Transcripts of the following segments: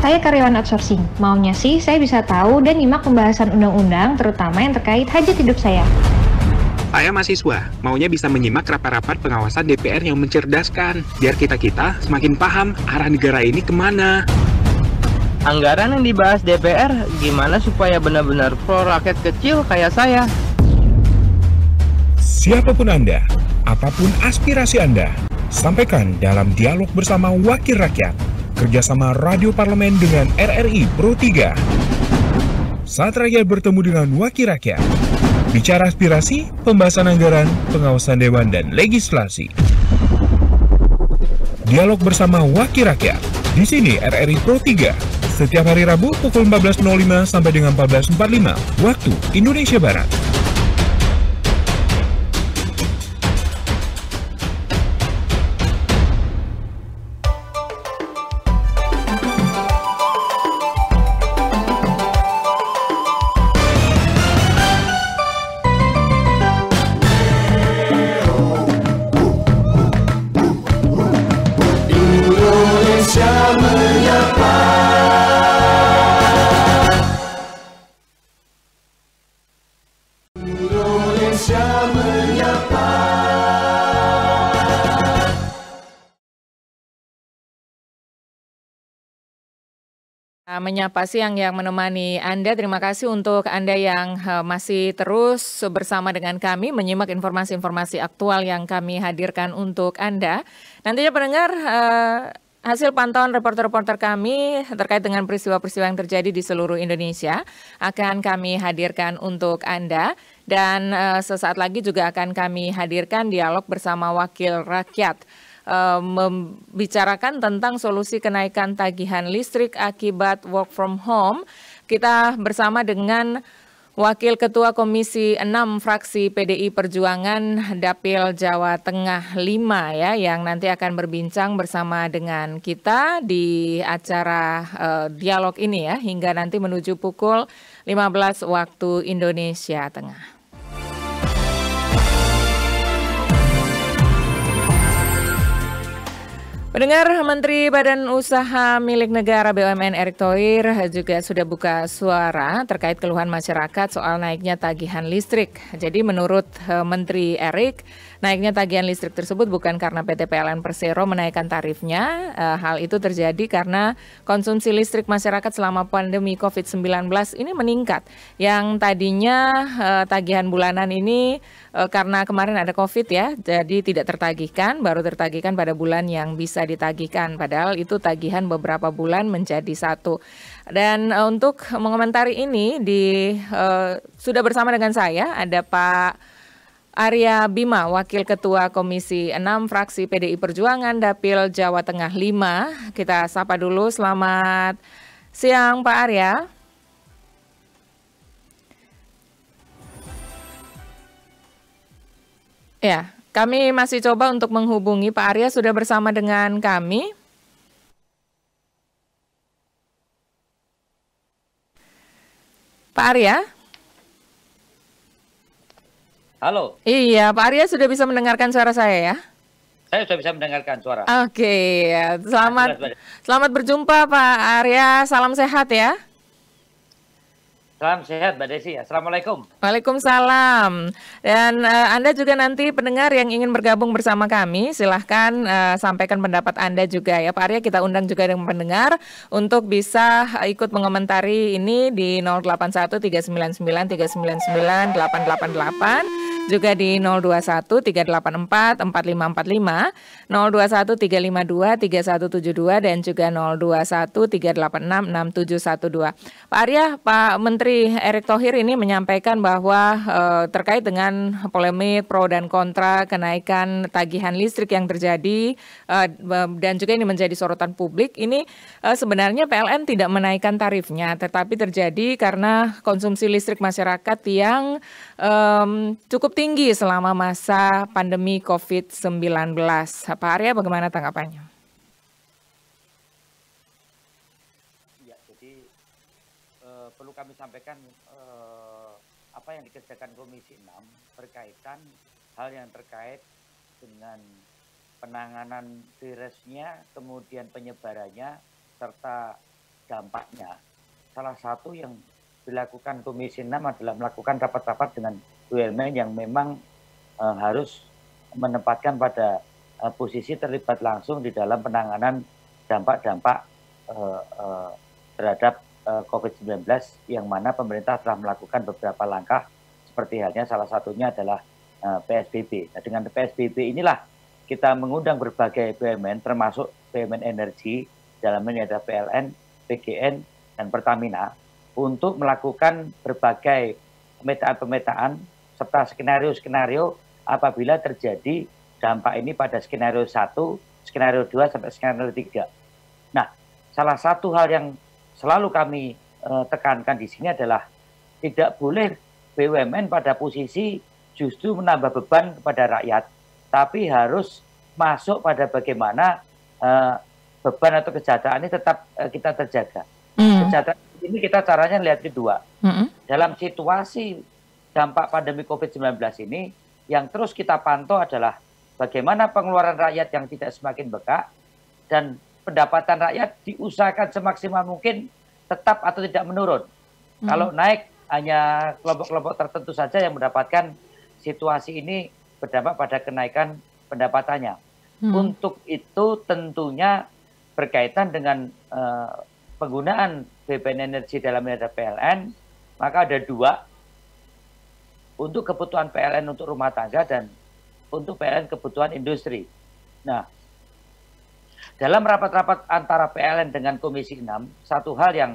Saya karyawan outsourcing. Maunya sih saya bisa tahu dan nyimak pembahasan undang-undang terutama yang terkait hajat hidup saya. Saya mahasiswa, maunya bisa menyimak rapat-rapat pengawasan DPR yang mencerdaskan, biar kita-kita semakin paham arah negara ini ke mana. Anggaran yang dibahas DPR gimana supaya benar-benar pro rakyat kecil kayak saya? Siapa pun Anda, apa pun aspirasi Anda, sampaikan dalam dialog bersama Wakil Rakyat kerjasama Radio Parlemen dengan RRI Pro 3. Saat rakyat bertemu dengan wakil rakyat, bicara aspirasi, pembahasan anggaran, pengawasan dewan, dan legislasi. Dialog bersama wakil rakyat, di sini RRI Pro 3, setiap hari Rabu pukul 14.05 sampai dengan 14.45, waktu Indonesia Barat. Menyapa siang yang menemani Anda. Terima kasih untuk Anda yang uh, masih terus bersama dengan kami menyimak informasi-informasi aktual yang kami hadirkan untuk Anda. Nantinya pendengar uh, hasil pantauan reporter-reporter kami terkait dengan peristiwa-peristiwa yang terjadi di seluruh Indonesia akan kami hadirkan untuk Anda dan uh, sesaat lagi juga akan kami hadirkan dialog bersama wakil rakyat. Eh, membicarakan tentang solusi kenaikan tagihan listrik akibat work from home. Kita bersama dengan Wakil Ketua Komisi 6 Fraksi PDI Perjuangan Dapil Jawa Tengah 5 ya yang nanti akan berbincang bersama dengan kita di acara uh, dialog ini ya hingga nanti menuju pukul 15 waktu Indonesia Tengah. Pendengar Menteri Badan Usaha Milik Negara BUMN Erick Thohir juga sudah buka suara terkait keluhan masyarakat soal naiknya tagihan listrik. Jadi menurut eh, Menteri Erick, naiknya tagihan listrik tersebut bukan karena PT PLN Persero menaikkan tarifnya. Eh, hal itu terjadi karena konsumsi listrik masyarakat selama pandemi COVID-19 ini meningkat. Yang tadinya eh, tagihan bulanan ini karena kemarin ada COVID ya, jadi tidak tertagihkan, baru tertagihkan pada bulan yang bisa ditagihkan padahal itu tagihan beberapa bulan menjadi satu. Dan untuk mengomentari ini di sudah bersama dengan saya ada Pak Arya Bima, Wakil Ketua Komisi 6 Fraksi PDI Perjuangan Dapil Jawa Tengah 5. Kita sapa dulu, selamat siang Pak Arya. Ya, kami masih coba untuk menghubungi Pak Arya sudah bersama dengan kami. Pak Arya? Halo. Iya, Pak Arya sudah bisa mendengarkan suara saya ya? Saya sudah bisa mendengarkan suara. Oke, selamat selamat berjumpa Pak Arya. Salam sehat ya. Salam sehat Mbak Desi. Assalamualaikum. Waalaikumsalam. Dan uh, Anda juga nanti pendengar yang ingin bergabung bersama kami, silahkan uh, sampaikan pendapat Anda juga ya Pak Arya. Kita undang juga dengan pendengar untuk bisa ikut mengomentari ini di 081 399 399 888 juga di 021 384 4545, 021 352 3172 dan juga 021 386 6712. Pak Arya, Pak Menteri Erick Thohir ini menyampaikan bahwa eh, terkait dengan polemik pro dan kontra kenaikan tagihan listrik yang terjadi eh, dan juga ini menjadi sorotan publik, ini eh, sebenarnya PLN tidak menaikkan tarifnya, tetapi terjadi karena konsumsi listrik masyarakat yang um, cukup tinggi selama masa pandemi COVID-19. Pak Arya bagaimana tanggapannya? Ya, jadi uh, perlu kami sampaikan uh, apa yang dikerjakan Komisi 6 berkaitan hal yang terkait dengan penanganan virusnya, kemudian penyebarannya, serta dampaknya, salah satu yang dilakukan Komisi 6 adalah melakukan rapat-rapat dengan BUMN yang memang uh, harus menempatkan pada uh, posisi terlibat langsung di dalam penanganan dampak-dampak uh, uh, terhadap uh, COVID-19 yang mana pemerintah telah melakukan beberapa langkah seperti halnya salah satunya adalah uh, PSBB. Nah, dengan PSBB inilah kita mengundang berbagai BUMN termasuk BUMN energi dalam ini ada PLN, PGN, dan Pertamina untuk melakukan berbagai pemetaan-pemetaan serta skenario-skenario apabila terjadi dampak ini pada skenario 1, skenario 2 sampai skenario 3. Nah, salah satu hal yang selalu kami uh, tekankan di sini adalah tidak boleh BUMN pada posisi justru menambah beban kepada rakyat, tapi harus masuk pada bagaimana uh, beban atau kesejahteraan ini tetap uh, kita terjaga. Mm. Kesejahteraan ini kita caranya lihat kedua. Mm -hmm. Dalam situasi dampak pandemi COVID-19 ini, yang terus kita pantau adalah bagaimana pengeluaran rakyat yang tidak semakin bekak dan pendapatan rakyat diusahakan semaksimal mungkin tetap atau tidak menurun. Mm. Kalau naik hanya kelompok-kelompok tertentu saja yang mendapatkan situasi ini berdampak pada kenaikan pendapatannya. Hmm. Untuk itu tentunya berkaitan dengan uh, penggunaan BPN energi dalam ada PLN, maka ada dua untuk kebutuhan PLN untuk rumah tangga dan untuk PLN kebutuhan industri. Nah, dalam rapat-rapat antara PLN dengan Komisi 6, satu hal yang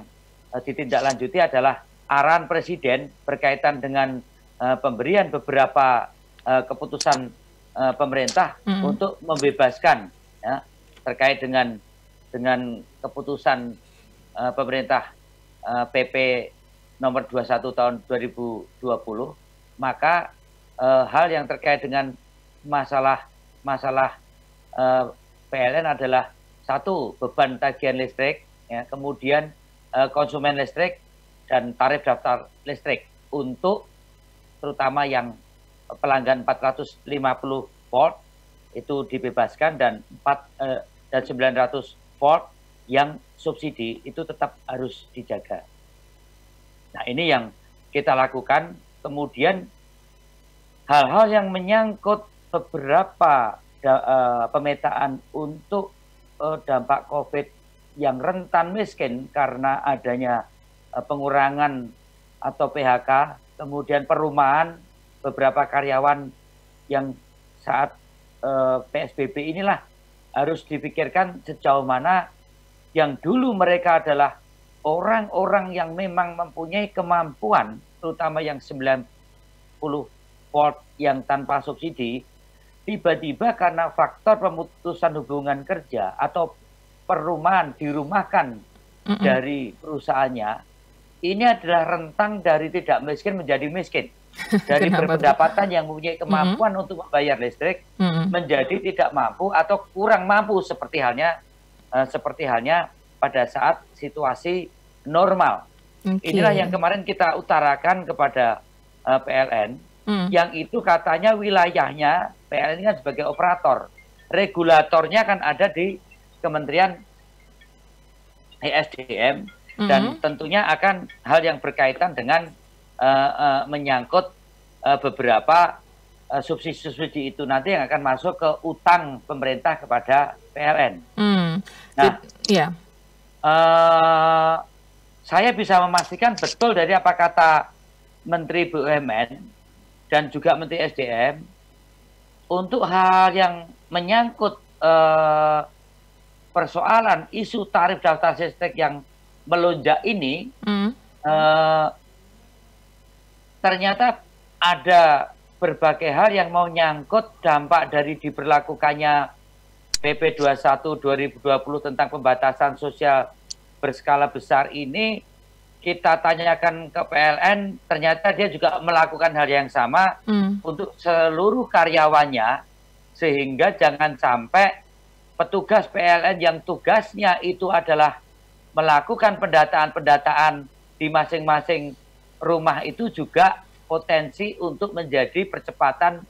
uh, ditindaklanjuti adalah arahan Presiden berkaitan dengan uh, pemberian beberapa uh, keputusan uh, pemerintah mm untuk membebaskan ya, terkait dengan dengan keputusan uh, pemerintah uh, PP nomor 21 tahun 2020 maka uh, hal yang terkait dengan masalah masalah uh, PLN adalah satu beban tagihan listrik ya kemudian uh, konsumen listrik dan tarif daftar listrik untuk terutama yang pelanggan 450 volt itu dibebaskan dan 4 eh, dan 900 volt yang subsidi itu tetap harus dijaga. Nah, ini yang kita lakukan. Kemudian hal-hal yang menyangkut beberapa uh, pemetaan untuk uh, dampak COVID yang rentan miskin karena adanya Eh, pengurangan atau PHK, kemudian perumahan beberapa karyawan yang saat eh, PSBB inilah harus dipikirkan sejauh mana yang dulu mereka adalah orang-orang yang memang mempunyai kemampuan, terutama yang 90 volt yang tanpa subsidi, tiba-tiba karena faktor pemutusan hubungan kerja atau perumahan dirumahkan mm -mm. dari perusahaannya, ini adalah rentang dari tidak miskin menjadi miskin. Dari berpendapatan yang mempunyai kemampuan mm -hmm. untuk membayar listrik mm -hmm. menjadi tidak mampu atau kurang mampu seperti halnya uh, seperti halnya pada saat situasi normal. Okay. Inilah yang kemarin kita utarakan kepada uh, eh, PLN mm. yang itu katanya wilayahnya PLN kan sebagai operator. Regulatornya kan ada di Kementerian ESDM dan mm -hmm. tentunya akan hal yang berkaitan dengan uh, uh, menyangkut uh, beberapa subsidi-subsidi itu nanti yang akan masuk ke utang pemerintah kepada PLN. Nah, yeah. uh, saya bisa memastikan betul dari apa kata Menteri BUMN dan juga Menteri SDM untuk hal yang menyangkut uh, persoalan isu tarif daftar listrik yang melonjak ini mm. uh, ternyata ada berbagai hal yang mau nyangkut dampak dari diberlakukannya PP 21 2020 tentang pembatasan sosial berskala besar ini kita tanyakan ke PLN ternyata dia juga melakukan hal yang sama mm. untuk seluruh karyawannya sehingga jangan sampai petugas PLN yang tugasnya itu adalah melakukan pendataan-pendataan di masing-masing rumah itu juga potensi untuk menjadi percepatan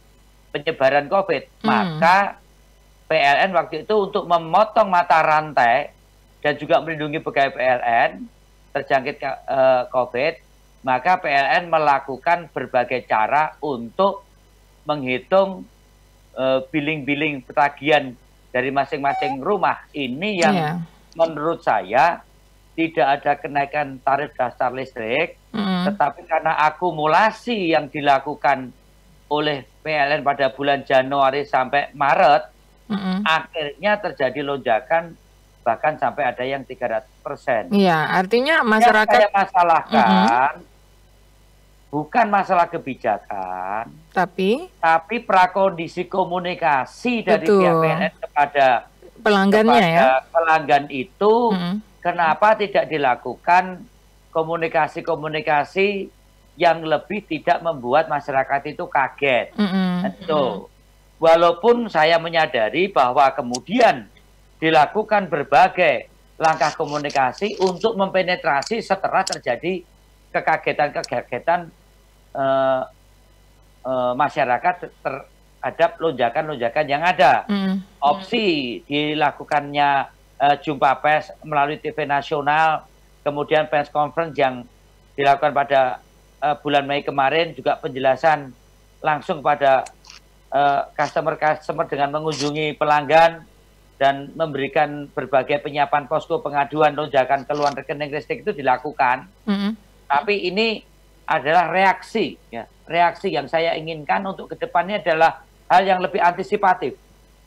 penyebaran COVID. Hmm. Maka PLN waktu itu untuk memotong mata rantai dan juga melindungi pegawai PLN terjangkit uh, COVID, maka PLN melakukan berbagai cara untuk menghitung eh, billing-billing petagihan dari masing-masing rumah ini yang yeah. menurut saya tidak ada kenaikan tarif dasar listrik, mm. tetapi karena akumulasi yang dilakukan oleh PLN pada bulan Januari sampai Maret, mm -hmm. akhirnya terjadi lonjakan bahkan sampai ada yang 300 persen. Iya, artinya masyarakat yang saya masalahkan mm -hmm. bukan masalah kebijakan, tapi tapi prakondisi komunikasi dari Betul. pihak PLN kepada pelanggannya kepada ya. Pelanggan itu mm -hmm. kenapa tidak dilakukan komunikasi-komunikasi yang lebih tidak membuat masyarakat itu kaget. Mm -hmm. Itu. Walaupun saya menyadari bahwa kemudian dilakukan berbagai langkah komunikasi untuk mempenetrasi setelah terjadi kekagetan-kekagetan uh, uh, masyarakat terhadap lonjakan-lonjakan yang ada. Mm. Opsi dilakukannya uh, jumpa pers melalui TV nasional, kemudian press conference yang dilakukan pada uh, bulan Mei kemarin juga penjelasan langsung pada customer-customer uh, dengan mengunjungi pelanggan dan memberikan berbagai penyiapan posko pengaduan lonjakan keluhan rekening listrik itu dilakukan. Mm -hmm. Tapi ini adalah reaksi, ya, reaksi yang saya inginkan untuk ke depannya adalah hal yang lebih antisipatif,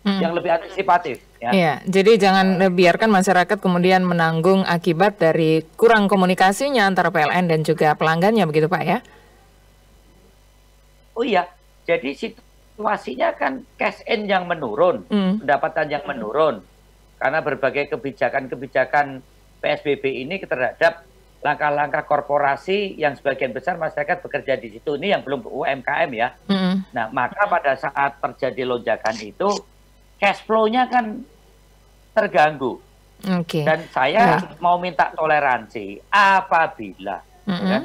mm. yang lebih antisipatif. Ya. Iya, jadi jangan biarkan masyarakat kemudian menanggung akibat dari kurang komunikasinya antara PLN dan juga pelanggannya, begitu Pak ya? Oh iya, jadi situ situasinya kan cash in yang menurun, mm. pendapatan yang menurun karena berbagai kebijakan-kebijakan PSBB ini terhadap langkah-langkah korporasi yang sebagian besar masyarakat bekerja di situ ini yang belum UMKM ya. Mm. Nah, maka pada saat terjadi lonjakan itu cash flow-nya kan terganggu. Okay. Dan saya yeah. mau minta toleransi apabila mm -hmm. ya,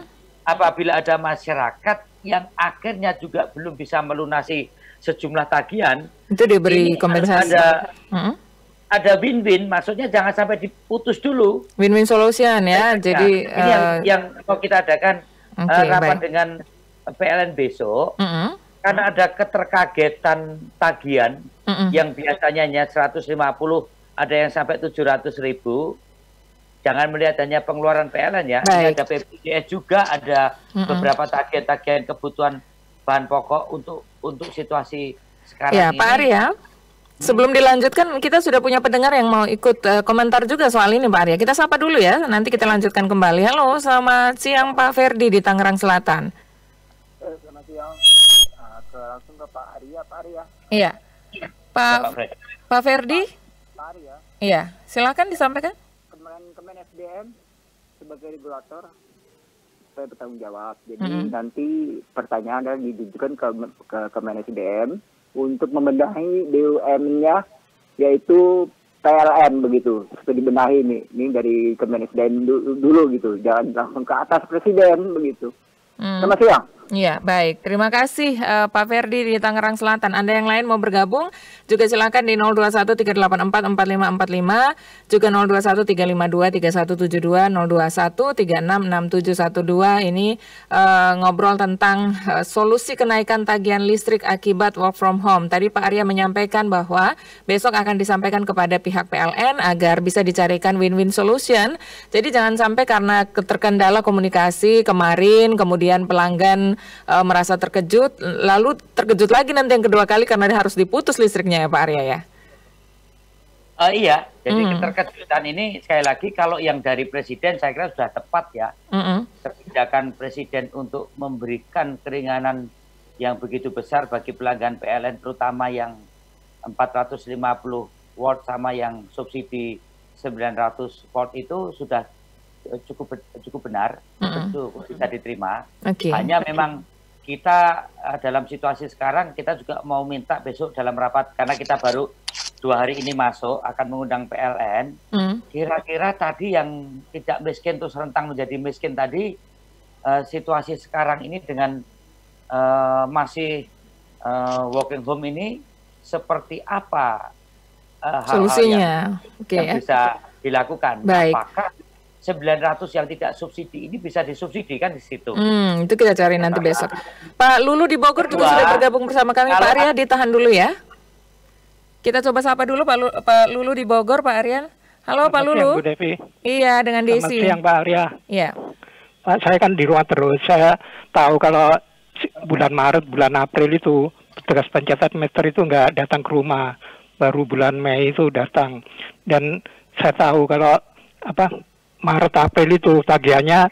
apabila ada masyarakat yang akhirnya juga belum bisa melunasi sejumlah tagihan itu diberi kompensasi ada hmm? ada win-win maksudnya jangan sampai diputus dulu win-win solution ya nah, jadi ini uh, yang, eh, yang mau kita adakan okay, uh, rapat baik. dengan PLN besok mm -hmm. karena ada keterkagetan tagihan mm -hmm. yang biasanya hanya 150 ada yang sampai 700 ribu jangan melihat hanya pengeluaran PLN ya Baik. ada PPJS juga ada mm -hmm. beberapa tagihan-tagihan kebutuhan bahan pokok untuk untuk situasi sekarang ya, ini. Pak Arya. Sebelum dilanjutkan, kita sudah punya pendengar yang mau ikut uh, komentar juga soal ini, Pak Arya. Kita sapa dulu ya, nanti kita lanjutkan kembali. Halo, selamat siang Pak Ferdi di Tangerang Selatan. Eh, selamat siang. Ke, langsung ke Pak Arya, Pak Arya. Iya. Pak Pak Ferdi? Pak Arya. Iya, silakan disampaikan. Kemen, Kemen SDM sebagai regulator saya bertanggung jawab. Jadi hmm. nanti pertanyaan adalah ditujukan ke ke, ke manajemen untuk membenahi BUM-nya yaitu PLN begitu seperti dibenahi ini ini dari Kemenisdem dulu, dulu gitu jangan langsung ke atas presiden begitu. Hmm. Selamat siang. Ya, baik. Terima kasih uh, Pak Ferdi di Tangerang Selatan. Anda yang lain mau bergabung juga silakan di 0213844545, juga 0213523172, 0213666712 ini uh, ngobrol tentang uh, solusi kenaikan tagihan listrik akibat work from home. Tadi Pak Arya menyampaikan bahwa besok akan disampaikan kepada pihak PLN agar bisa dicarikan win-win solution. Jadi jangan sampai karena terkendala komunikasi kemarin kemudian pelanggan uh, merasa terkejut, lalu terkejut lagi nanti yang kedua kali karena harus diputus listriknya ya Pak Arya ya? Uh, iya, jadi mm. keterkejutan ini sekali lagi kalau yang dari presiden saya kira sudah tepat ya. Mm -hmm. Kebijakan presiden untuk memberikan keringanan yang begitu besar bagi pelanggan PLN terutama yang 450 watt sama yang subsidi 900 watt itu sudah cukup cukup benar, mm -hmm. itu bisa diterima. Okay. Hanya memang kita uh, dalam situasi sekarang kita juga mau minta besok dalam rapat karena kita baru dua hari ini masuk akan mengundang PLN. Mm. Kira-kira mm. tadi yang tidak miskin terus rentang menjadi miskin tadi uh, situasi sekarang ini dengan uh, masih uh, working home ini seperti apa uh, hal -hal solusinya? Yang, okay, yang ya? bisa dilakukan. Baik. Apakah 900 yang tidak subsidi ini bisa disubsidi kan di situ. Hmm, itu kita cari nanti besok. Pak Lulu di Bogor juga sudah bergabung bersama kami. Pak Arya ditahan dulu ya. Kita coba sapa dulu Pak, Lu, Pak Lulu di Bogor, Pak Aryan. Halo Pak Selamat Lulu. siang, Bu Devi. Iya, dengan Selamat Desi. siang Pak Arya. Iya. Pak, saya kan di rumah terus. Saya tahu kalau bulan Maret, bulan April itu petugas pencatat meter itu nggak datang ke rumah. Baru bulan Mei itu datang. Dan saya tahu kalau apa Maret April itu tagihannya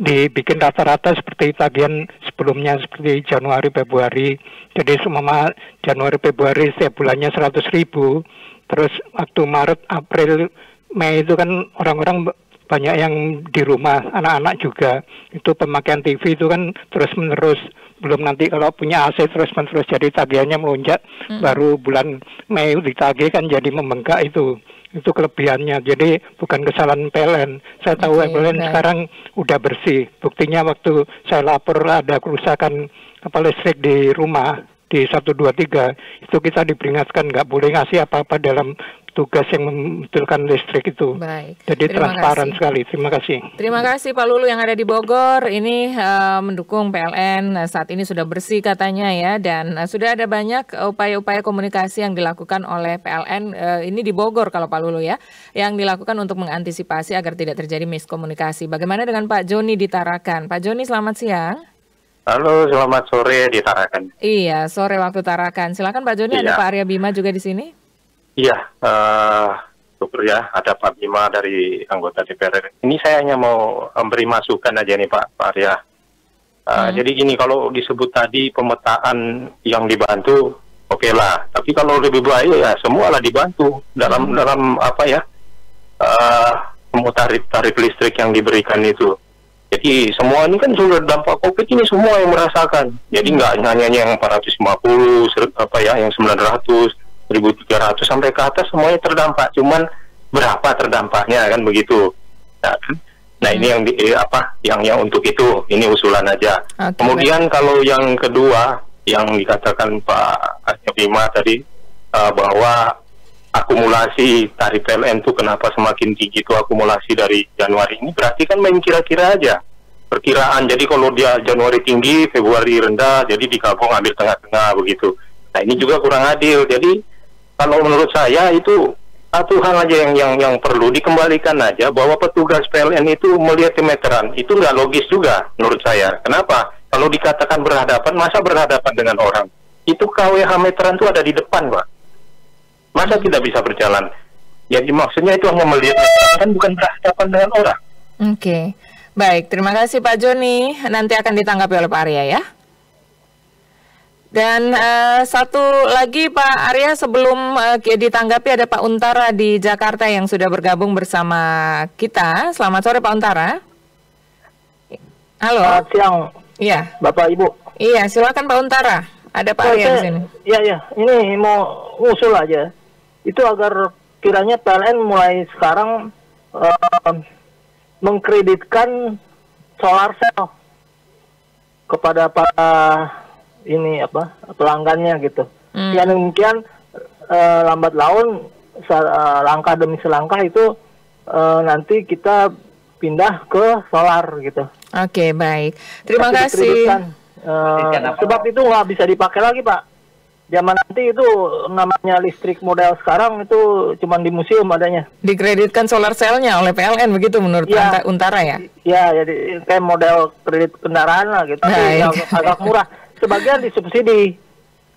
dibikin rata-rata seperti tagihan sebelumnya seperti Januari Februari. Jadi semua Januari Februari setiap bulannya 100 ribu. Terus waktu Maret April Mei itu kan orang-orang banyak yang di rumah, anak-anak juga. Itu pemakaian TV itu kan terus-menerus. Belum nanti kalau punya AC terus-menerus jadi tagihannya melonjak. Baru bulan Mei ditagih kan jadi membengkak itu. Itu kelebihannya. Jadi bukan kesalahan PLN. Saya tahu Oke, PLN baik. sekarang udah bersih. Buktinya waktu saya lapor ada kerusakan apa listrik di rumah di 123 itu kita diperingatkan nggak boleh ngasih apa-apa dalam tugas yang membetulkan listrik itu. Baik. Jadi Terima transparan kasih. sekali. Terima kasih. Terima kasih Pak Lulu yang ada di Bogor. Ini eh, mendukung PLN eh, saat ini sudah bersih katanya ya dan eh, sudah ada banyak upaya-upaya komunikasi yang dilakukan oleh PLN eh, ini di Bogor kalau Pak Lulu ya yang dilakukan untuk mengantisipasi agar tidak terjadi miskomunikasi. Bagaimana dengan Pak Joni di Tarakan? Pak Joni selamat siang. Halo, selamat sore di Tarakan. Iya, sore waktu Tarakan. Silakan Pak Joni ada Iya. Pak Arya Bima juga di sini. Iya, eh syukur ya ada Pak Bima dari anggota DPR. Ini saya hanya mau memberi masukan aja nih Pak, Pak Arya. Eh, Jadi gini, kalau disebut tadi pemetaan yang dibantu, oke lah. Tapi kalau lebih baik ya semua lah dibantu dalam dalam apa ya, eh semua tarif tarif listrik yang diberikan itu. Jadi semua ini kan sudah dampak COVID ini semua yang merasakan. Jadi nggak hanya yang 450, ser- apa ya, yang 900, 1300 sampai ke atas semuanya terdampak. Cuman berapa terdampaknya kan begitu. Nah, kan? Nah, ini yang di, eh, apa? Yang yang untuk itu ini usulan aja. Oke, Kemudian kalau yang kedua yang dikatakan Pak Bima tadi eh, bahwa akumulasi tarif PLN itu kenapa semakin tinggi itu akumulasi dari Januari ini berarti kan main kira-kira aja perkiraan jadi kalau dia Januari tinggi Februari rendah jadi digabung ambil tengah-tengah begitu nah ini juga kurang adil jadi kalau menurut saya itu satu hal aja yang yang yang perlu dikembalikan aja bahwa petugas PLN itu melihat meteran. Itu nggak logis juga menurut saya. Kenapa? Kalau dikatakan berhadapan masa berhadapan dengan orang? Itu KWH meteran itu ada di depan pak. Masa tidak bisa berjalan? Jadi maksudnya itu hanya melihat meteran kan bukan berhadapan dengan orang. Oke. Baik, terima kasih Pak Joni. Nanti akan ditanggapi oleh Pak Arya ya. Dan eh, satu lagi Pak Arya sebelum eh, ditanggapi ada Pak Untara di Jakarta yang sudah bergabung bersama kita. Selamat sore Pak Untara. Halo. Selamat siang, Iya. Bapak Ibu. Iya, silakan Pak Untara. Ada Pak Arya di sini. Iya, iya. Ini mau usul aja. Itu agar kiranya PLN mulai sekarang eh, mengkreditkan solar cell kepada para ini apa pelanggannya gitu. Hmm. Yang demikian eh, lambat laun sa- eh, langkah demi selangkah itu eh, nanti kita pindah ke solar gitu. Oke, baik. Terima Tapi kasih. apa? sebab itu nggak bisa dipakai lagi pak. Zaman nanti itu namanya listrik model sekarang itu cuma di museum adanya. Dikreditkan solar cell-nya oleh PLN begitu menurut Iya. Anta- Untara ya? Ya jadi kayak model kredit kendaraan lah gitu. Yang agak murah. Sebagian disubsidi.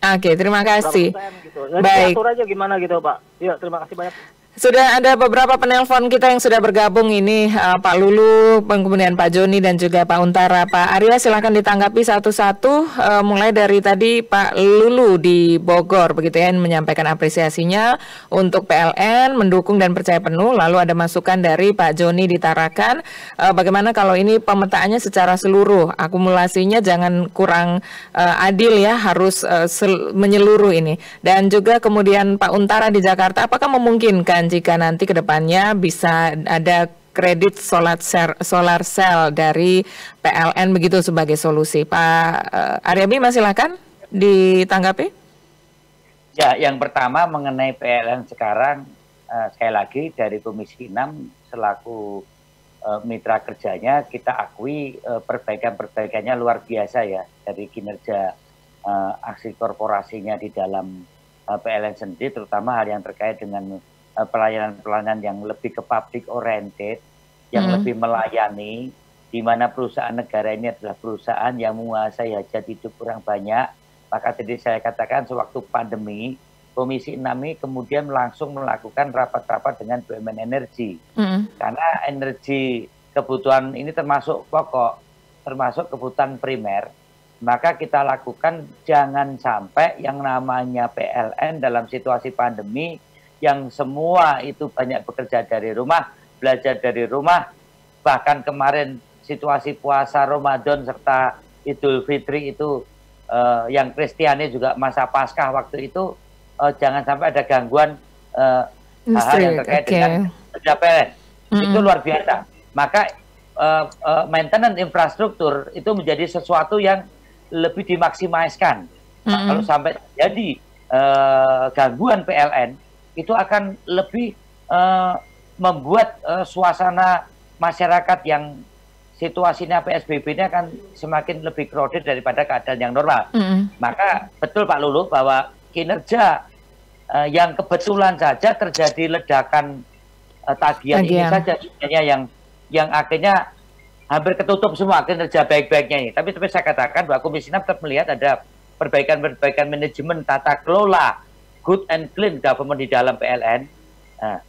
Oke, terima kasih. persen Gitu. Jadi Baik. aja gimana gitu pak. Ya terima kasih banyak. Sudah ada beberapa penelpon kita yang sudah bergabung ini eh, Pak Lulu, kemudian Pak Joni dan juga Pak Untara. Pak Arya silahkan ditanggapi satu-satu eh, mulai dari tadi Pak Lulu di Bogor begitu ya menyampaikan apresiasinya untuk PLN mendukung dan percaya penuh. Lalu ada masukan dari Pak Joni di Tarakan eh, bagaimana kalau ini pemetaannya secara seluruh akumulasinya jangan kurang eh, adil ya harus sel- menyeluruh ini. Dan juga kemudian Pak Untara di Jakarta apakah memungkinkan jika nanti ke depannya bisa ada kredit solar cell, solar cell dari PLN begitu sebagai solusi. Pak eh, Arya Bima silakan ditanggapi. Ya, yang pertama mengenai PLN sekarang uh, sekali lagi dari Komisi 6 selaku uh, mitra kerjanya kita akui uh, perbaikan-perbaikannya luar biasa ya dari kinerja uh, aksi korporasinya di dalam uh, PLN sendiri terutama hal yang terkait dengan pelayanan-pelayanan yang lebih ke public oriented yang hmm. lebih melayani di mana perusahaan negara ini adalah perusahaan yang menguasai hajat hidup kurang banyak maka tadi saya katakan sewaktu pandemi Komisi 6 ini kemudian langsung melakukan rapat-rapat dengan BUMN Energi. Mm. Karena energi kebutuhan ini termasuk pokok, termasuk kebutuhan primer, maka kita lakukan jangan sampai yang namanya PLN dalam situasi pandemi yang semua itu banyak bekerja dari rumah, belajar dari rumah, bahkan kemarin situasi puasa Ramadan serta Idul Fitri itu uh, yang Kristiani juga masa Paskah waktu itu uh, jangan sampai ada gangguan uh, hal yang terkait okay. dengan kerja PLN. Mm -hmm. Itu luar biasa. Maka uh, uh, maintenance infrastruktur itu menjadi sesuatu yang lebih dimaksimalkan. Mm -hmm. Kalau sampai jadi uh, gangguan PLN itu akan lebih uh, membuat uh, suasana masyarakat yang situasinya PSBB ini akan semakin lebih crowded daripada keadaan yang normal. Mm. Maka betul Pak Lulu bahwa kinerja uh, yang kebetulan saja terjadi ledakan uh, tagihan, tagihan ini saja sebenarnya yang yang akhirnya hampir ketutup semua kinerja baik-baiknya ini. Tapi tapi saya katakan bahwa Komisi 6 tetap melihat ada perbaikan-perbaikan manajemen tata kelola good and clean government di dalam PLN. Nah,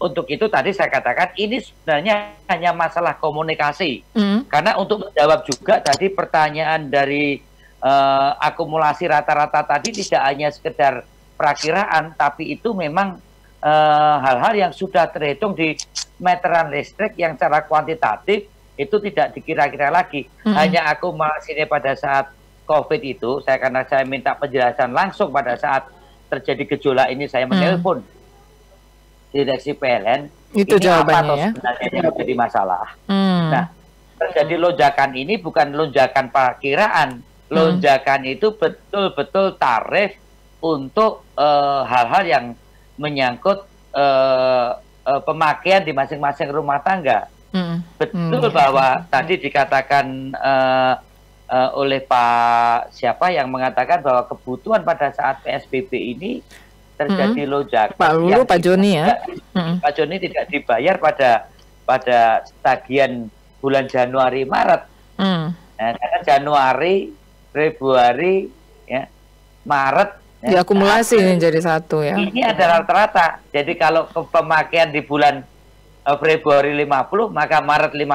untuk itu tadi saya katakan ini sebenarnya hanya masalah komunikasi. Mm. Karena untuk menjawab juga tadi pertanyaan dari uh, akumulasi rata-rata tadi tidak hanya sekedar perakiraan, tapi itu memang eh, hal-hal uh, yang sudah terhitung di meteran listrik yang secara kuantitatif itu tidak dikira-kira lagi. Hmm. Hanya akumulasinya pada saat COVID itu, saya karena saya minta penjelasan langsung pada saat terjadi gejolak ini, saya hmm. menelpon direksi PLN. Itu ini jawabannya apa ya. sebenarnya yang menjadi masalah. Hmm. Nah, terjadi lonjakan ini bukan lonjakan perkiraan, Hmm. lonjakan hmm. itu betul-betul tarif untuk eh, hal-hal uh, yang menyangkut uh, uh, pemakaian di masing-masing rumah tangga. Hmm. Betul hmm. bahwa tadi dikatakan uh, uh, oleh Pak siapa yang mengatakan bahwa kebutuhan pada saat PSBB ini terjadi hmm. lonjakan. Pak Lulu, Pak Joni ya. hmm. Pak Joni tidak dibayar pada pada tagihan bulan Januari Maret. Hmm. Nah, karena Januari Februari, ya, Maret. Ya, Diakumulasi ini jadi satu ya. Ini adalah rata-rata. Jadi kalau pemakaian di bulan uh, Februari 50, maka Maret 50,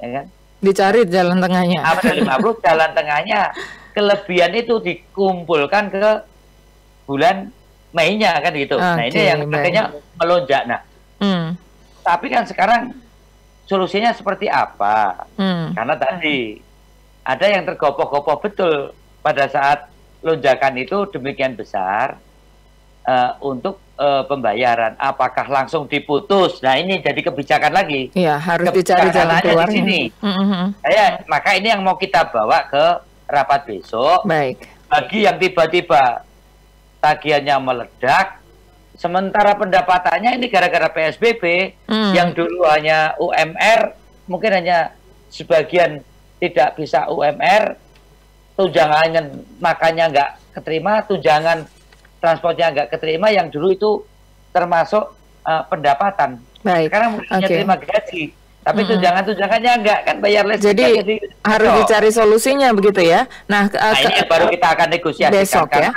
ya kan? Dicari jalan tengahnya. April 50, jalan tengahnya. Kelebihan itu dikumpulkan ke bulan Mei-nya kan gitu. Okay, nah ini yang akhirnya melonjak. Nah, hmm. tapi kan sekarang solusinya seperti apa? Hmm. Karena tadi ada yang tergopoh-gopoh betul pada saat lonjakan itu demikian besar uh, untuk uh, pembayaran. Apakah langsung diputus? Nah ini jadi kebijakan lagi. Iya harus dicari jalan keluar. Di sini. Mm-hmm. Ya, maka ini yang mau kita bawa ke rapat besok. Baik. Bagi yang tiba-tiba tagihannya meledak, sementara pendapatannya ini gara-gara PSBB mm. yang dulu hanya UMR, mungkin hanya sebagian tidak bisa UMR, tunjangan makannya nggak keterima, tunjangan transportnya nggak keterima, yang dulu itu termasuk uh, pendapatan. Baik. Sekarang mungkin okay. terima gaji, tapi hmm. tunjangan-tunjangannya enggak kan bayar listrik. Jadi, jadi harus so. dicari solusinya begitu ya. Nah, nah ini baru kita akan negosiasi besok ya.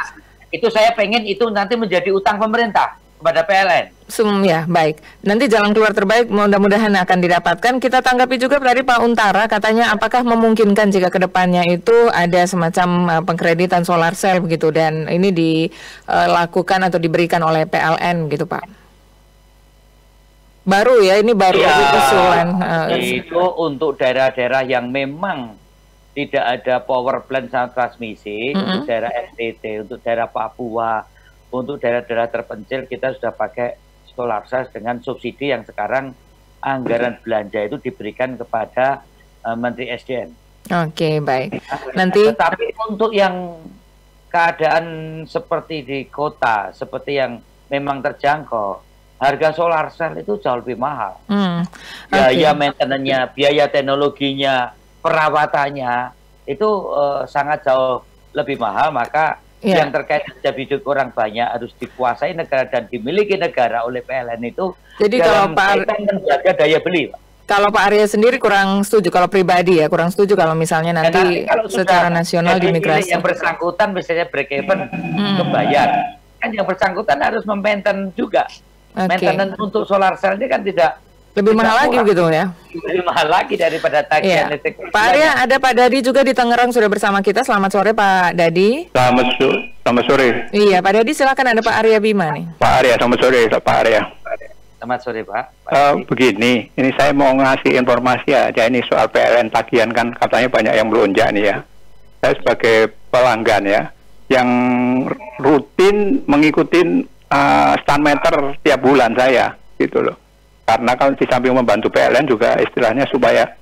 Itu saya pengen itu nanti menjadi utang pemerintah kepada PLN. Sum ya, baik. Nanti jalan keluar terbaik mudah-mudahan akan didapatkan. Kita tanggapi juga dari Pak Untara, katanya apakah memungkinkan jika ke depannya itu ada semacam uh, pengkreditan solar cell begitu dan ini dilakukan atau diberikan oleh PLN gitu Pak? Baru ya, ini baru ya, usulan. Uh, itu untuk daerah-daerah yang memang tidak ada power plant sama transmisi, mm -hmm. untuk daerah NTT, untuk daerah Papua, untuk daerah-daerah terpencil kita sudah pakai solar cell dengan subsidi yang sekarang anggaran belanja itu diberikan kepada uh, Menteri SDM. Oke, okay, baik. Nanti tetapi untuk yang keadaan seperti di kota, seperti yang memang terjangkau, harga solar cell itu jauh lebih mahal. Hmm. Biaya maintenance-nya, biaya teknologinya, perawatannya itu uh, sangat jauh lebih mahal. Maka yeah. yang terkait dengan hidup orang banyak harus dikuasai negara dan dimiliki negara oleh PLN itu. Jadi kalau Pak menjaga daya beli, Pak. Kalau Pak Arya sendiri kurang setuju, kalau pribadi ya kurang setuju kalau misalnya nanti kalau secara nasional dimigrasi. Yang bersangkutan misalnya break even hmm. kebayar, kan yang bersangkutan harus memainten juga. Okay. Maintenance untuk solar cell ini kan tidak lebih mahal lagi gitu ya? Lebih mahal lagi daripada tagihan yeah. listrik. Pak Arya, ada Pak Dadi juga di Tangerang sudah bersama kita. Selamat sore Pak Dadi. Selamat, selamat sore. Iya, Pak Dadi silakan ada Pak Arya Bima nih. Pak Arya, selamat sore Pak Arya. Selamat sore Pak. Uh, begini, ini saya mau ngasih informasi aja ini soal PLN tagihan kan katanya banyak yang melonjak nih ya. Saya sebagai pelanggan ya, yang rutin mengikuti uh, stand meter tiap bulan saya gitu loh. Karena kalau di samping membantu PLN juga istilahnya supaya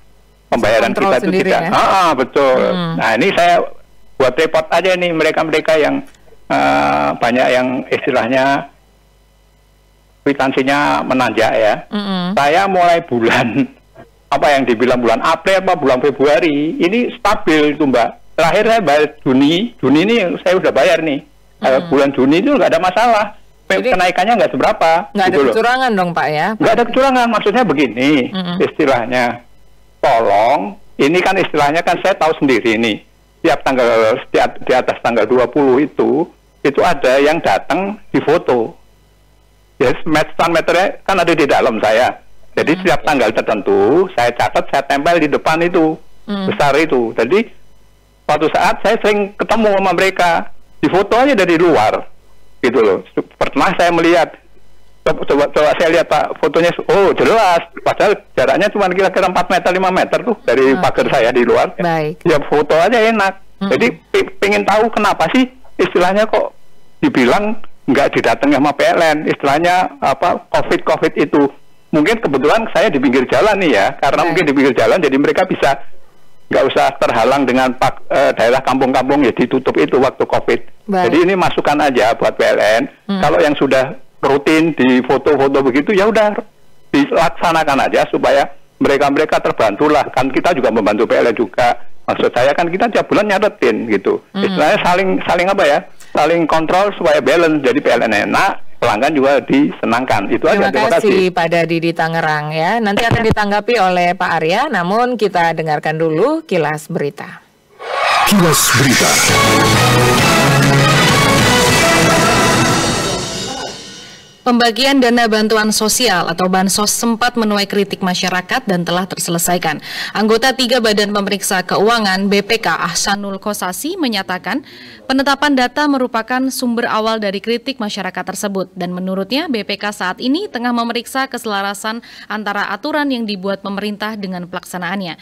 pembayaran Kontrol kita itu tidak. Ya? Ah, ah betul. Hmm. Nah ini saya buat repot aja nih mereka-mereka yang uh, banyak yang istilahnya kwitansinya menanjak ya. Mm-hmm. Saya mulai bulan apa yang dibilang bulan April apa bulan Februari ini stabil itu Mbak. Terakhir saya bayar Juni, Juni ini saya udah bayar nih. Mm-hmm. bulan Juni itu nggak ada masalah. Jadi, kenaikannya nggak seberapa. Nggak gitu ada kecurangan dong Pak ya? Nggak ada kecurangan, maksudnya begini mm-hmm. istilahnya. Tolong, ini kan istilahnya kan saya tahu sendiri nih. Tiap tanggal di atas tanggal 20 itu itu ada yang datang di foto ya stand meternya kan ada di dalam saya. Jadi hmm. setiap tanggal tertentu saya catat, saya tempel di depan itu hmm. besar itu. Jadi suatu saat saya sering ketemu sama mereka di foto aja dari luar, gitu loh. Pernah saya melihat coba, coba, coba saya lihat pak fotonya oh jelas padahal jaraknya cuma kira-kira 4 meter 5 meter tuh dari okay. pagar saya di luar Baik. ya foto aja enak hmm. jadi pengen tahu kenapa sih istilahnya kok dibilang nggak didatangi sama PLN istilahnya apa COVID COVID itu mungkin kebetulan saya di pinggir jalan nih ya karena mungkin di pinggir jalan jadi mereka bisa nggak usah terhalang dengan pak, e, daerah kampung-kampung ya ditutup itu waktu COVID. Baik. jadi ini masukan aja buat PLN hmm. kalau yang sudah rutin di foto-foto begitu ya udah dilaksanakan aja supaya mereka-mereka terbantulah kan kita juga membantu PLN juga. Maksud saya kan kita tiap bulan nyatetin gitu. Hmm. istilahnya saling saling apa ya? Saling kontrol supaya balance. Jadi PLN enak pelanggan juga disenangkan. Itu terima aja terima kasih Pak Dadi di Tangerang ya. Nanti akan ditanggapi oleh Pak Arya namun kita dengarkan dulu kilas berita. Kilas berita Pembagian dana bantuan sosial atau bansos sempat menuai kritik masyarakat dan telah terselesaikan. Anggota tiga Badan Pemeriksa Keuangan BPK Ahsanul Kosasi menyatakan penetapan data merupakan sumber awal dari kritik masyarakat tersebut dan menurutnya BPK saat ini tengah memeriksa keselarasan antara aturan yang dibuat pemerintah dengan pelaksanaannya.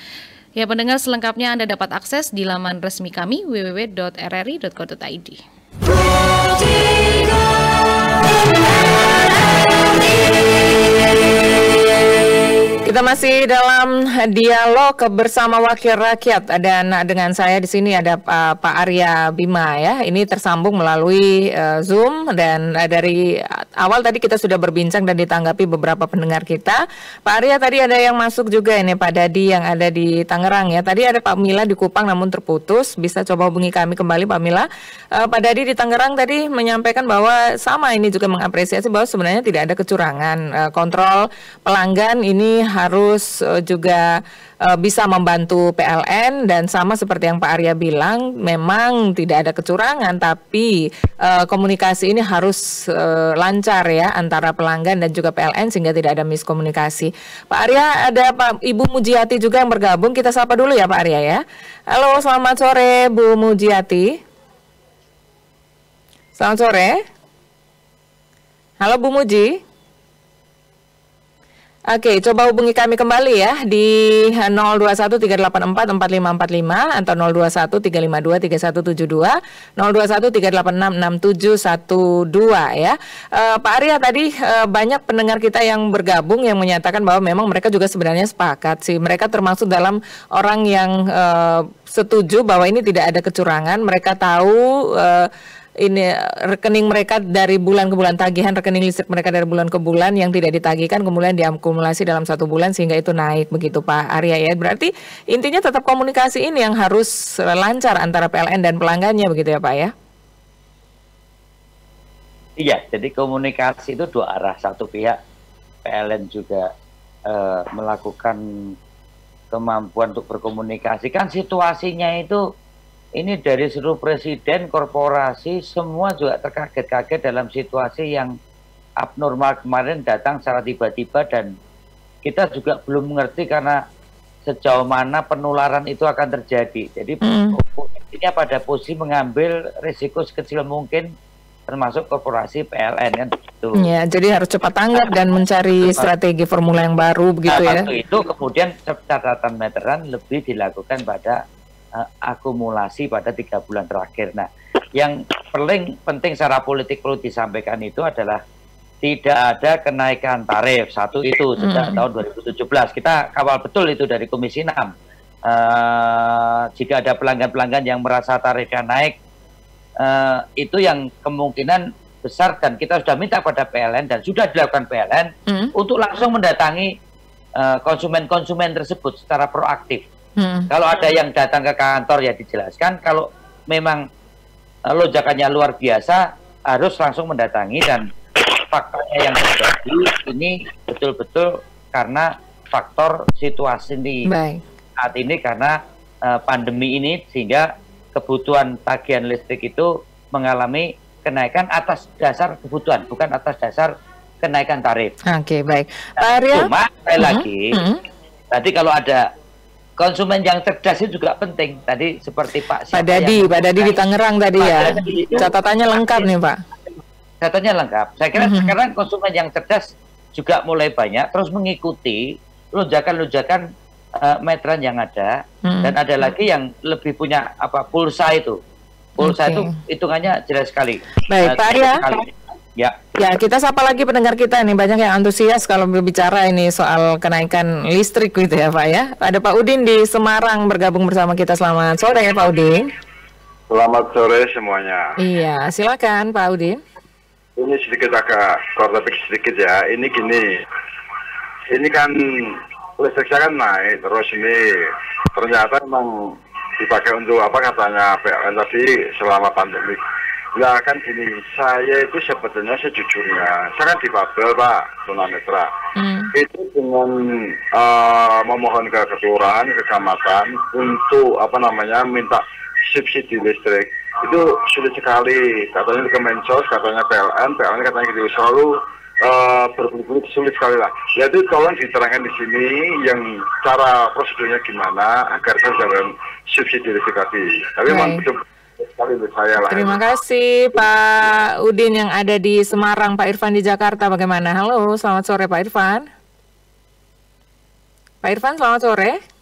Ya pendengar selengkapnya Anda dapat akses di laman resmi kami www.rri.co.id. Kita masih dalam dialog bersama wakil rakyat dan dengan saya di sini ada uh, Pak Arya Bima ya. Ini tersambung melalui uh, Zoom dan uh, dari awal tadi kita sudah berbincang dan ditanggapi beberapa pendengar kita. Pak Arya tadi ada yang masuk juga ini Pak Dadi yang ada di Tangerang ya. Tadi ada Pak Mila di Kupang namun terputus. Bisa coba hubungi kami kembali Pak Mila. Uh, Pak Dadi di Tangerang tadi menyampaikan bahwa sama ini juga mengapresiasi bahwa sebenarnya tidak ada kecurangan. Kontrol pelanggan ini uh, juga uh, bisa membantu PLN dan sama seperti yang Pak Arya bilang memang tidak ada kecurangan tapi uh, komunikasi ini harus uh, lancar ya antara pelanggan dan juga PLN sehingga tidak ada miskomunikasi. Pak Arya ada Pak Ibu Mujiati juga yang bergabung kita sapa dulu ya Pak Arya ya. Halo selamat sore Bu Mujiati. Selamat sore. Halo Bu Muji. Oke, coba hubungi kami kembali ya di 0213844545 atau 0213523172, 0213866712 ya. Uh, Pak Arya tadi uh, banyak pendengar kita yang bergabung yang menyatakan bahwa memang mereka juga sebenarnya sepakat sih. Mereka termasuk dalam orang yang uh, setuju bahwa ini tidak ada kecurangan. Mereka tahu uh, ini rekening mereka dari bulan ke bulan tagihan rekening listrik mereka dari bulan ke bulan yang tidak ditagihkan kemudian diakumulasi dalam satu bulan sehingga itu naik begitu Pak Arya ya. Berarti intinya tetap komunikasi ini yang harus lancar antara PLN dan pelanggannya begitu ya Pak ya. Iya, jadi komunikasi itu dua arah. Satu pihak PLN juga uh, melakukan kemampuan untuk berkomunikasi. Kan situasinya itu ini dari seluruh presiden, korporasi, semua juga terkaget-kaget dalam situasi yang abnormal kemarin datang secara tiba-tiba dan kita juga belum mengerti karena sejauh mana penularan itu akan terjadi. Jadi hmm. ini pada posisi mengambil risiko sekecil mungkin termasuk korporasi PLN kan itu. Ya, jadi harus cepat tanggap dan mencari strategi formula yang baru begitu nah, ya. itu kemudian catatan meteran lebih dilakukan pada uh, akumulasi pada tiga bulan terakhir. Nah, yang paling penting secara politik perlu disampaikan itu adalah tidak ada kenaikan tarif satu itu sejak hmm. tahun 2017 kita kawal betul itu dari Komisi 6 uh, eh, jika ada pelanggan-pelanggan yang merasa tarifnya naik uh, itu yang kemungkinan besar dan kita sudah minta pada PLN dan sudah dilakukan PLN mm. untuk langsung mendatangi eh, konsumen-konsumen uh, tersebut secara proaktif. Mm. Kalau ada yang datang ke kantor ya dijelaskan. Kalau memang uh, lonjakannya luar biasa harus langsung mendatangi dan faktanya yang terjadi ini betul-betul karena faktor situasi di saat ini karena uh, pandemi ini sehingga kebutuhan tagihan listrik itu mengalami kenaikan atas dasar kebutuhan, bukan atas dasar kenaikan tarif. Oke, okay, baik. Pak Arya? Cuma, sekali hmm, lagi, hmm. tadi kalau ada konsumen yang cerdas itu juga penting. Tadi seperti Pak Pak Dadi, Pak Dadi di Tangerang tadi Pak ya. Catatannya lengkap nih Pak. Catatannya lengkap. Saya kira hmm. sekarang konsumen yang cerdas juga mulai banyak terus mengikuti lonjakan-lonjakan uh, meteran yang ada hmm. dan ada lagi yang lebih punya apa pulsa itu pulsa okay. itu hitungannya jelas sekali baik uh, Pak Arya Ya. Ya, kita sapa lagi pendengar kita nih banyak yang antusias kalau berbicara ini soal kenaikan listrik gitu ya, Pak ya. Ada Pak Udin di Semarang bergabung bersama kita. Selamat sore ya, Pak Udin. Selamat sore semuanya. Iya, silakan Pak Udin. Ini sedikit agak kortopik sedikit ya. Ini gini. Ini kan listrik saya kan naik terus ini ternyata memang dipakai untuk apa katanya PLN tadi selama pandemi. Ya kan gini, saya itu sebetulnya sejujurnya, saya kan di Babel Pak, tunanetra. Hmm. Itu dengan uh, memohon ke kelurahan, ke kecamatan untuk apa namanya minta subsidi listrik itu sulit sekali katanya ke Mensos katanya PLN PLN katanya gitu selalu uh, berbelit-belit sulit sekali lah. Ya itu tolong diterangkan di sini yang cara prosedurnya gimana agar saya subsidi tadi. Tapi memang betul Terima kasih Pak Udin yang ada di Semarang, Pak Irfan di Jakarta. Bagaimana? Halo, selamat sore Pak Irfan. Pak Irfan, selamat sore.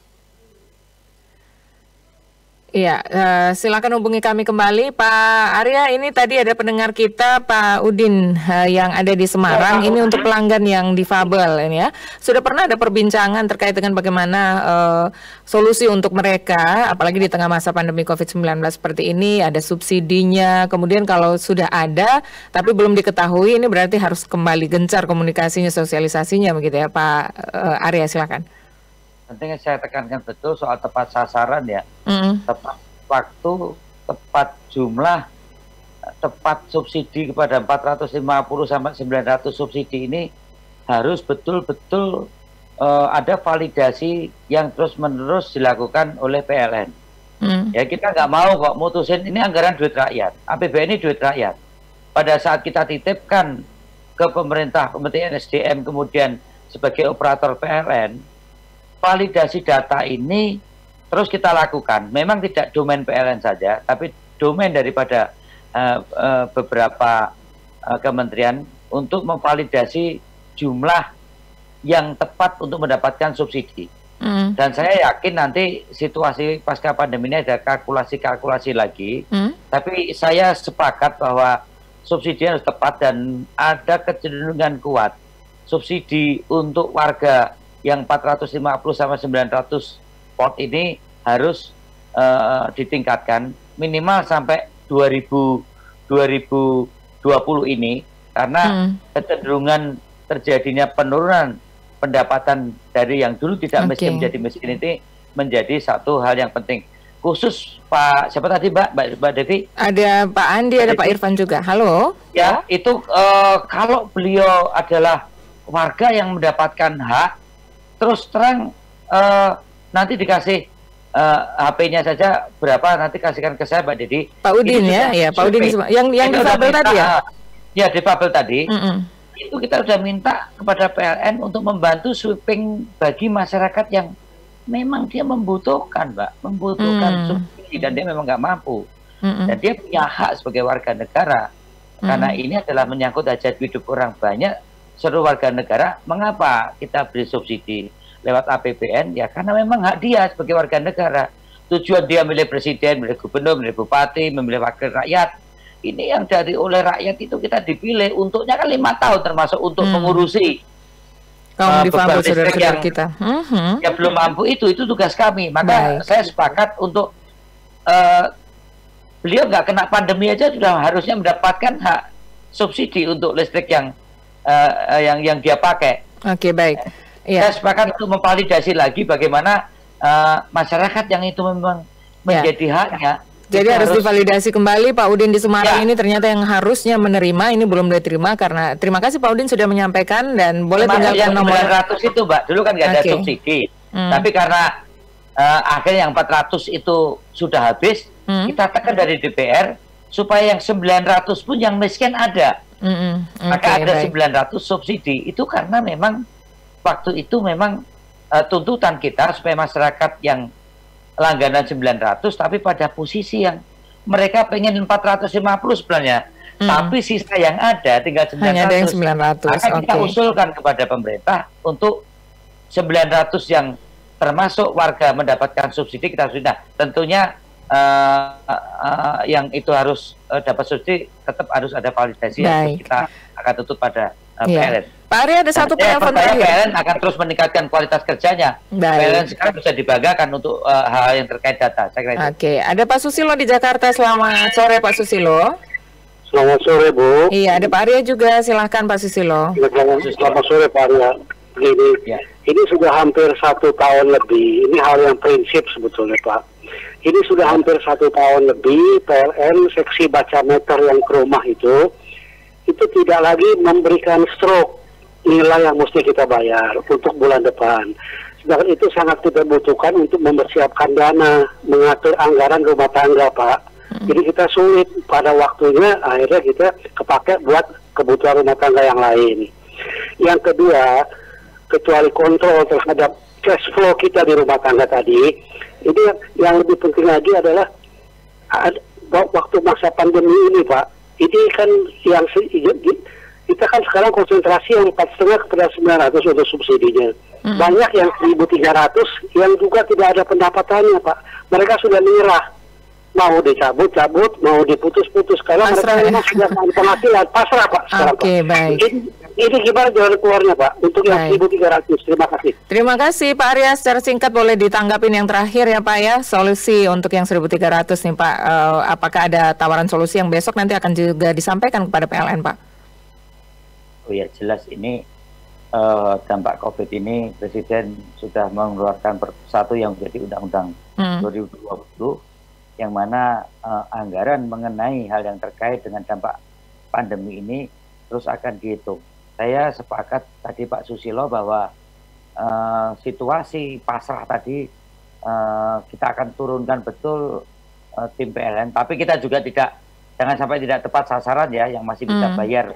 Iya, uh, silakan hubungi kami kembali, Pak Arya. Ini tadi ada pendengar kita, Pak Udin, uh, yang ada di Semarang. Ini untuk pelanggan yang difabel, ini ya. Sudah pernah ada perbincangan terkait dengan bagaimana uh, solusi untuk mereka, apalagi di tengah masa pandemi COVID-19 seperti ini, ada subsidinya. Kemudian kalau sudah ada, tapi belum diketahui, ini berarti harus kembali gencar komunikasinya, sosialisasinya, begitu ya, Pak uh, Arya. Silakan penting saya tekankan betul soal tepat sasaran ya mm. tepat waktu tepat jumlah tepat subsidi kepada 450 sampai 900 subsidi ini harus betul-betul uh, ada validasi yang terus-menerus dilakukan oleh PLN. Mm. Ya kita nggak mau kok mutusin ini anggaran duit rakyat, APBN ini duit rakyat. Pada saat kita titipkan ke pemerintah, Kementerian SDM kemudian sebagai operator PLN, validasi data ini terus kita lakukan. Memang tidak domain PLN saja, tapi domain daripada uh, uh, beberapa uh, kementerian untuk memvalidasi jumlah yang tepat untuk mendapatkan subsidi. Mm. Dan saya yakin nanti situasi pasca pandemi ini ada kalkulasi-kalkulasi lagi. Mm. Tapi saya sepakat bahwa subsidi harus tepat dan ada kecenderungan kuat subsidi untuk warga yang 450 sama 900 pot ini harus uh, ditingkatkan minimal sampai 2000 2020 ini karena hmm. kecenderungan terjadinya penurunan pendapatan dari yang dulu tidak okay. miskin menjadi miskin ini menjadi satu hal yang penting. Khusus Pak siapa tadi Mbak? Mbak, Mbak Devi ada Pak Andi ada Pak Irfan juga. Halo? Ya itu uh, kalau beliau adalah warga yang mendapatkan hak terus terang uh, nanti dikasih uh, eh, HP-nya saja berapa nanti kasihkan ke saya Mbak Dedi Pak Udin ya ya Pak Udin yang yang difabel tadi ya ya difabel tadi mm -mm. itu kita sudah minta kepada PLN untuk membantu sweeping bagi masyarakat yang memang dia membutuhkan, Mbak, membutuhkan hmm. subsidi dan dia memang nggak mampu. Hmm. Dan dia punya hak sebagai warga negara. Hmm. Karena ini adalah menyangkut hajat hidup orang banyak, seluruh warga negara, mengapa kita beri subsidi lewat APBN? Ya karena memang hak dia sebagai warga negara. Tujuan dia milih presiden, milih gubernur, milih bupati, memilih wakil rakyat. Ini yang dari oleh rakyat itu kita dipilih untuknya kan lima tahun termasuk untuk hmm. mengurusi kaum uh, difabel saudara-saudara kita. Uh-huh. Yang belum mampu itu itu tugas kami. Maka Baik. saya sepakat untuk uh, beliau nggak kena pandemi aja sudah harusnya mendapatkan hak subsidi untuk listrik yang uh, yang yang dia pakai. Oke okay, baik. Ya. Saya sepakat untuk memvalidasi lagi bagaimana uh, masyarakat yang itu memang ya. menjadi haknya jadi harus, harus divalidasi kembali Pak Udin di Semarang ya. ini ternyata yang harusnya menerima ini belum diterima karena terima kasih Pak Udin sudah menyampaikan dan boleh Kemarin tinggalkan yang nomor 900 itu Mbak dulu kan nggak okay. ada subsidi hmm. tapi karena uh, akhirnya yang 400 itu sudah habis hmm. kita tekan dari DPR supaya yang 900 pun yang miskin ada hmm. okay, maka ada baik. 900 subsidi itu karena memang waktu itu memang uh, tuntutan kita supaya masyarakat yang langganan 900 tapi pada posisi yang mereka pengen 450 sebenarnya hmm. tapi sisa yang ada tinggal 900 Hanya ada yang 900 maka okay. kita usulkan kepada pemerintah untuk 900 yang termasuk warga mendapatkan subsidi kita sudah tentunya uh, uh, yang itu harus uh, dapat subsidi tetap harus ada validasi yang kita akan tutup pada uh, yeah. PLN. Pak Ari ada satu penelpon terakhir. PLN akan terus meningkatkan kualitas kerjanya. Baik. PLN sekarang bisa dibanggakan untuk uh, hal yang terkait data. Saya kira Oke, okay. ada Pak Susilo di Jakarta. Selamat sore Pak Susilo. Selamat sore Bu. Iya, ada Pak Arya juga. Silahkan Pak Susilo. Selamat, selamat sore Pak Arya. Ini, ya. ini sudah hampir satu tahun lebih. Ini hal yang prinsip sebetulnya Pak. Ini sudah hampir satu tahun lebih PLN seksi baca meter yang ke rumah itu itu tidak lagi memberikan stroke nilai yang mesti kita bayar untuk bulan depan. Sedangkan itu sangat kita butuhkan untuk mempersiapkan dana, mengatur anggaran rumah tangga, Pak. Hmm. Jadi kita sulit pada waktunya, akhirnya kita kepake buat kebutuhan rumah tangga yang lain. Yang kedua, kecuali kontrol terhadap cash flow kita di rumah tangga tadi, ini yang lebih penting lagi adalah waktu masa pandemi ini, Pak ini kan yang kita kan sekarang konsentrasi yang empat setengah kepada 900 untuk subsidinya. Hmm. Banyak yang 1.300 yang juga tidak ada pendapatannya, Pak. Mereka sudah menyerah. Mau dicabut-cabut, mau diputus-putus. Karena pasrah, mereka ya? memang sudah penghasilan. Pasrah, Pak. Oke, okay, baik. Ini, ini gimana jalan keluarnya, Pak? Untuk yang 1.300. Terima kasih. Terima kasih, Pak Arya. Secara singkat boleh ditanggapin yang terakhir ya, Pak ya. Solusi untuk yang 1.300 nih, Pak. Uh, apakah ada tawaran solusi yang besok nanti akan juga disampaikan kepada PLN, Pak? Oh ya jelas ini uh, dampak COVID ini Presiden sudah mengeluarkan satu yang menjadi Undang-Undang hmm. 2020 yang mana uh, anggaran mengenai hal yang terkait dengan dampak pandemi ini terus akan dihitung. Saya sepakat tadi Pak Susilo bahwa uh, situasi pasrah tadi uh, kita akan turunkan betul uh, tim PLN, tapi kita juga tidak jangan sampai tidak tepat sasaran ya yang masih bisa hmm. bayar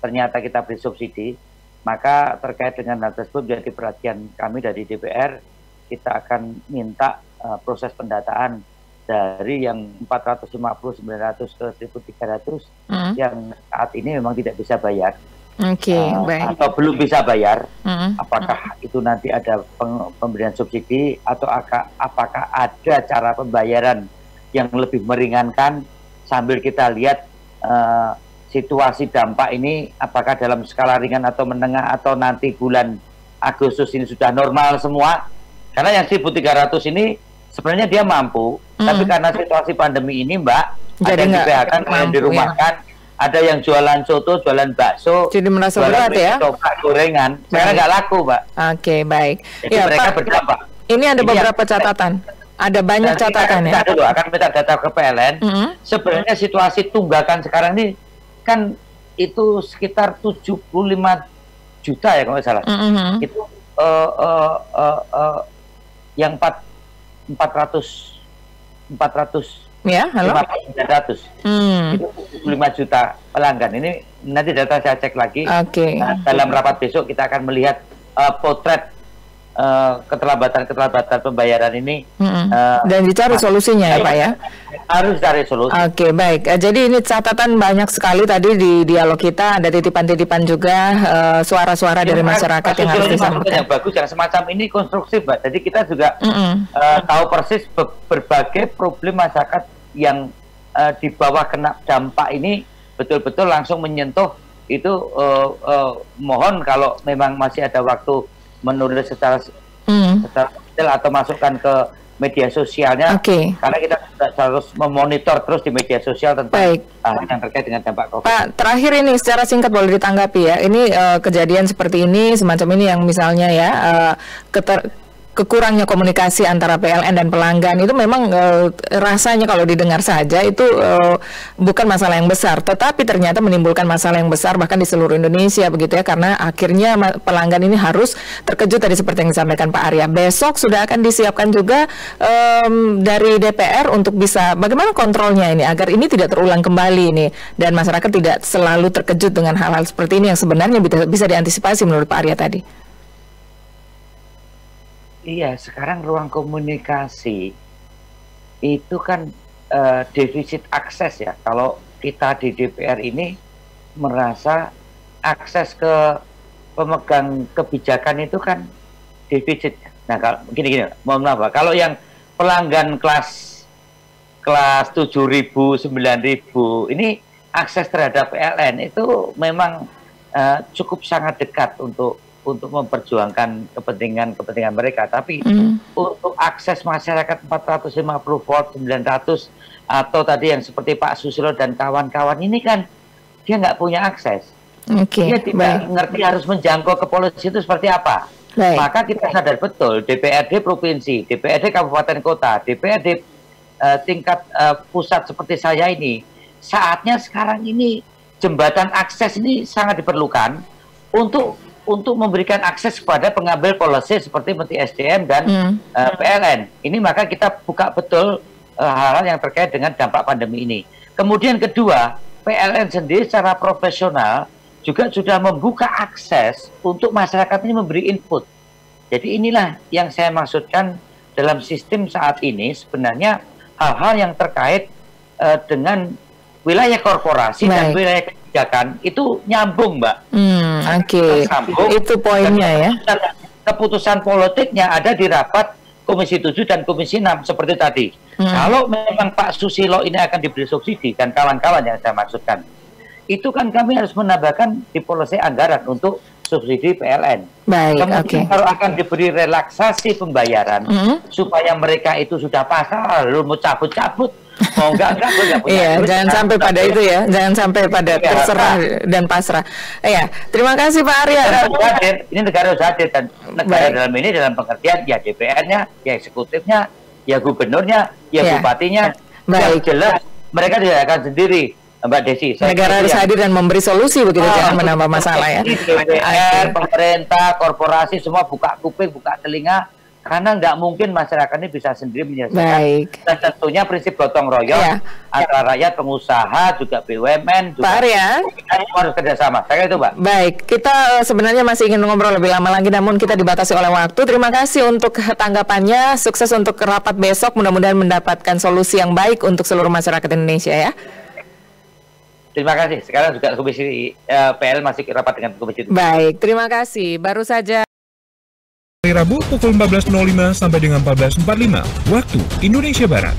ternyata kita beri subsidi, maka terkait dengan hal tersebut menjadi perhatian kami dari DPR, kita akan minta uh, proses pendataan dari yang 450, 900 ke 1300 hmm. yang saat ini memang tidak bisa bayar. Oke, okay, uh, baik. Atau belum bisa bayar. Hmm. Apakah hmm. itu nanti ada pemberian subsidi atau apakah ada cara pembayaran yang lebih meringankan sambil kita lihat uh, situasi dampak ini apakah dalam skala ringan atau menengah atau nanti bulan Agustus ini sudah normal semua karena yang 1300 ini sebenarnya dia mampu Tapi karena situasi pandemi ini, Mbak, Jadi ada yang di PHK, ada yang dirumahkan, ada yang jualan soto, jualan bakso, Jadi merasa jualan berat ya? ketoprak, gorengan. Sekarang Baik. nggak laku, Mbak. Oke, baik. Jadi Ya, mereka Pak, berdampak. ini ada Ini beberapa yang- catatan. Ada banyak Nanti catatan ya. dulu akan minta data ke PLN. Mm-hmm. Sebenarnya situasi tunggakan sekarang ini kan itu sekitar 75 juta ya kalau nggak salah. Mhm. Itu eh, eh, eh, eh, yang 4 400 400 Ya, halo. 900 Hmm. itu 75 juta pelanggan. Ini nanti data saya cek lagi. Oke. Nah, dalam rapat besok kita akan melihat eh, potret eh, keterlambatan-keterlambatan pembayaran ini. Mm-mm. eh, Dan dicari solusinya ya, Pak ya. harus cari solusi. Oke, baik. Eh, Jadi ini catatan banyak sekali tadi di dialog kita ada titipan-titipan juga suara-suara dari Yang masyarakat Pak yang harus disampaikan. yang bagus yang semacam ini konstruktif, Mbak. Jadi kita juga Mm-mm. eh, tahu persis be- berbagai problem masyarakat yang eh, di bawah kena dampak ini betul-betul langsung menyentuh itu eh, eh, mohon kalau memang masih ada waktu menulis secara Mm. secara detail atau masukkan ke media sosialnya Oke. karena kita harus memonitor terus di media sosial tentang Baik. hal yang terkait dengan dampak COVID. Pak, terakhir ini secara singkat boleh ditanggapi ya. Ini eh, kejadian seperti ini, semacam ini yang misalnya ya eh, keter- kekurangnya komunikasi antara PLN dan pelanggan itu memang eh, rasanya kalau didengar saja itu eh, bukan masalah yang besar, tetapi ternyata menimbulkan masalah yang besar bahkan di seluruh Indonesia begitu ya karena akhirnya pelanggan ini harus terkejut tadi seperti yang disampaikan Pak Arya. Besok sudah akan disiapkan juga em, dari DPR untuk bisa bagaimana kontrolnya ini agar ini tidak terulang kembali ini dan masyarakat tidak selalu terkejut dengan hal-hal seperti ini yang sebenarnya bisa, bisa diantisipasi menurut Pak Arya tadi. Iya, sekarang ruang komunikasi itu kan eh, defisit akses ya. Kalau kita di DPR ini merasa akses ke pemegang kebijakan itu kan defisit. Nah, kalau gini-gini, mohon maaf, kalau yang pelanggan kelas kelas 7.000, 9.000 ini akses terhadap PLN itu memang eh, cukup sangat dekat untuk untuk memperjuangkan kepentingan-kepentingan mereka. Tapi untuk akses masyarakat 450 volt, 900 atau tadi yang seperti Pak Susilo dan kawan-kawan ini kan dia nggak punya akses. Oke, Dia tidak ngerti harus menjangkau ke polisi itu seperti apa. Baik. Maka kita sadar betul DPRD provinsi, DPRD kabupaten kota, DPRD eh, tingkat eh, pusat seperti saya ini, saatnya sekarang ini jembatan akses ini sangat diperlukan untuk untuk memberikan akses kepada pengambil polisi seperti Menteri SDM dan Hmm. eh, PLN. Ini maka kita buka betul eh, hal-hal yang terkait dengan dampak pandemi ini. Kemudian kedua, PLN sendiri secara profesional juga sudah membuka akses untuk masyarakat ini memberi input. Jadi inilah yang saya maksudkan dalam sistem saat ini sebenarnya hal-hal yang terkait eh, dengan wilayah korporasi dan Baik. wilayah kebijakan itu nyambung, Mbak. Hmm, oke. Tersambung. Itu poinnya ya. Keputusan politiknya ada di rapat Komisi 7 dan Komisi 6 seperti tadi. Hmm. Kalau memang Pak Susilo ini akan diberi subsidi dan kawan-kawan yang saya maksudkan, itu kan kami harus menambahkan di polisi anggaran untuk subsidi PLN. Baik, Kemudian oke. kalau akan diberi relaksasi pembayaran Hmm. supaya mereka itu sudah pasal lalu mau cabut-cabut mau enggak enggak gue enggak punya Iya, jangan enggak sampai pada itu ya, jangan sampai pada Iya, terserah dan pasrah. Iya, terima kasih Pak Arya. Negara harus hadir. Ini negara harus hadir dan negara Baik. dalam ini dalam pengertian ya DPR-nya, ya eksekutifnya, ya gubernurnya, ya Ya. bupatinya. Baik. Yang jelas mereka tidak akan sendiri, Mbak Desi. Saya Negara harus hadir dan memberi solusi begitu, Ah, jangan menambah masalah ya. DPR, pemerintah, korporasi semua buka kuping, buka telinga karena nggak mungkin masyarakat ini bisa sendiri menyelesaikan. Baik. Dan tentunya prinsip gotong royong Iya. antara rakyat, pengusaha, juga BUMN, juga Pak Arya. kita harus kerjasama. Saya itu, Mbak. Baik, kita eh, sebenarnya masih ingin ngobrol lebih lama lagi, namun kita dibatasi oleh waktu. Terima kasih untuk tanggapannya, sukses untuk rapat besok. Mudah-mudahan mendapatkan solusi yang baik untuk seluruh masyarakat Indonesia ya. Terima kasih. Sekarang juga Komisi eh, PL masih rapat dengan Komisi Baik, terima kasih. Baru saja. Rabu pukul 14.05 sampai dengan 14.45 waktu Indonesia Barat.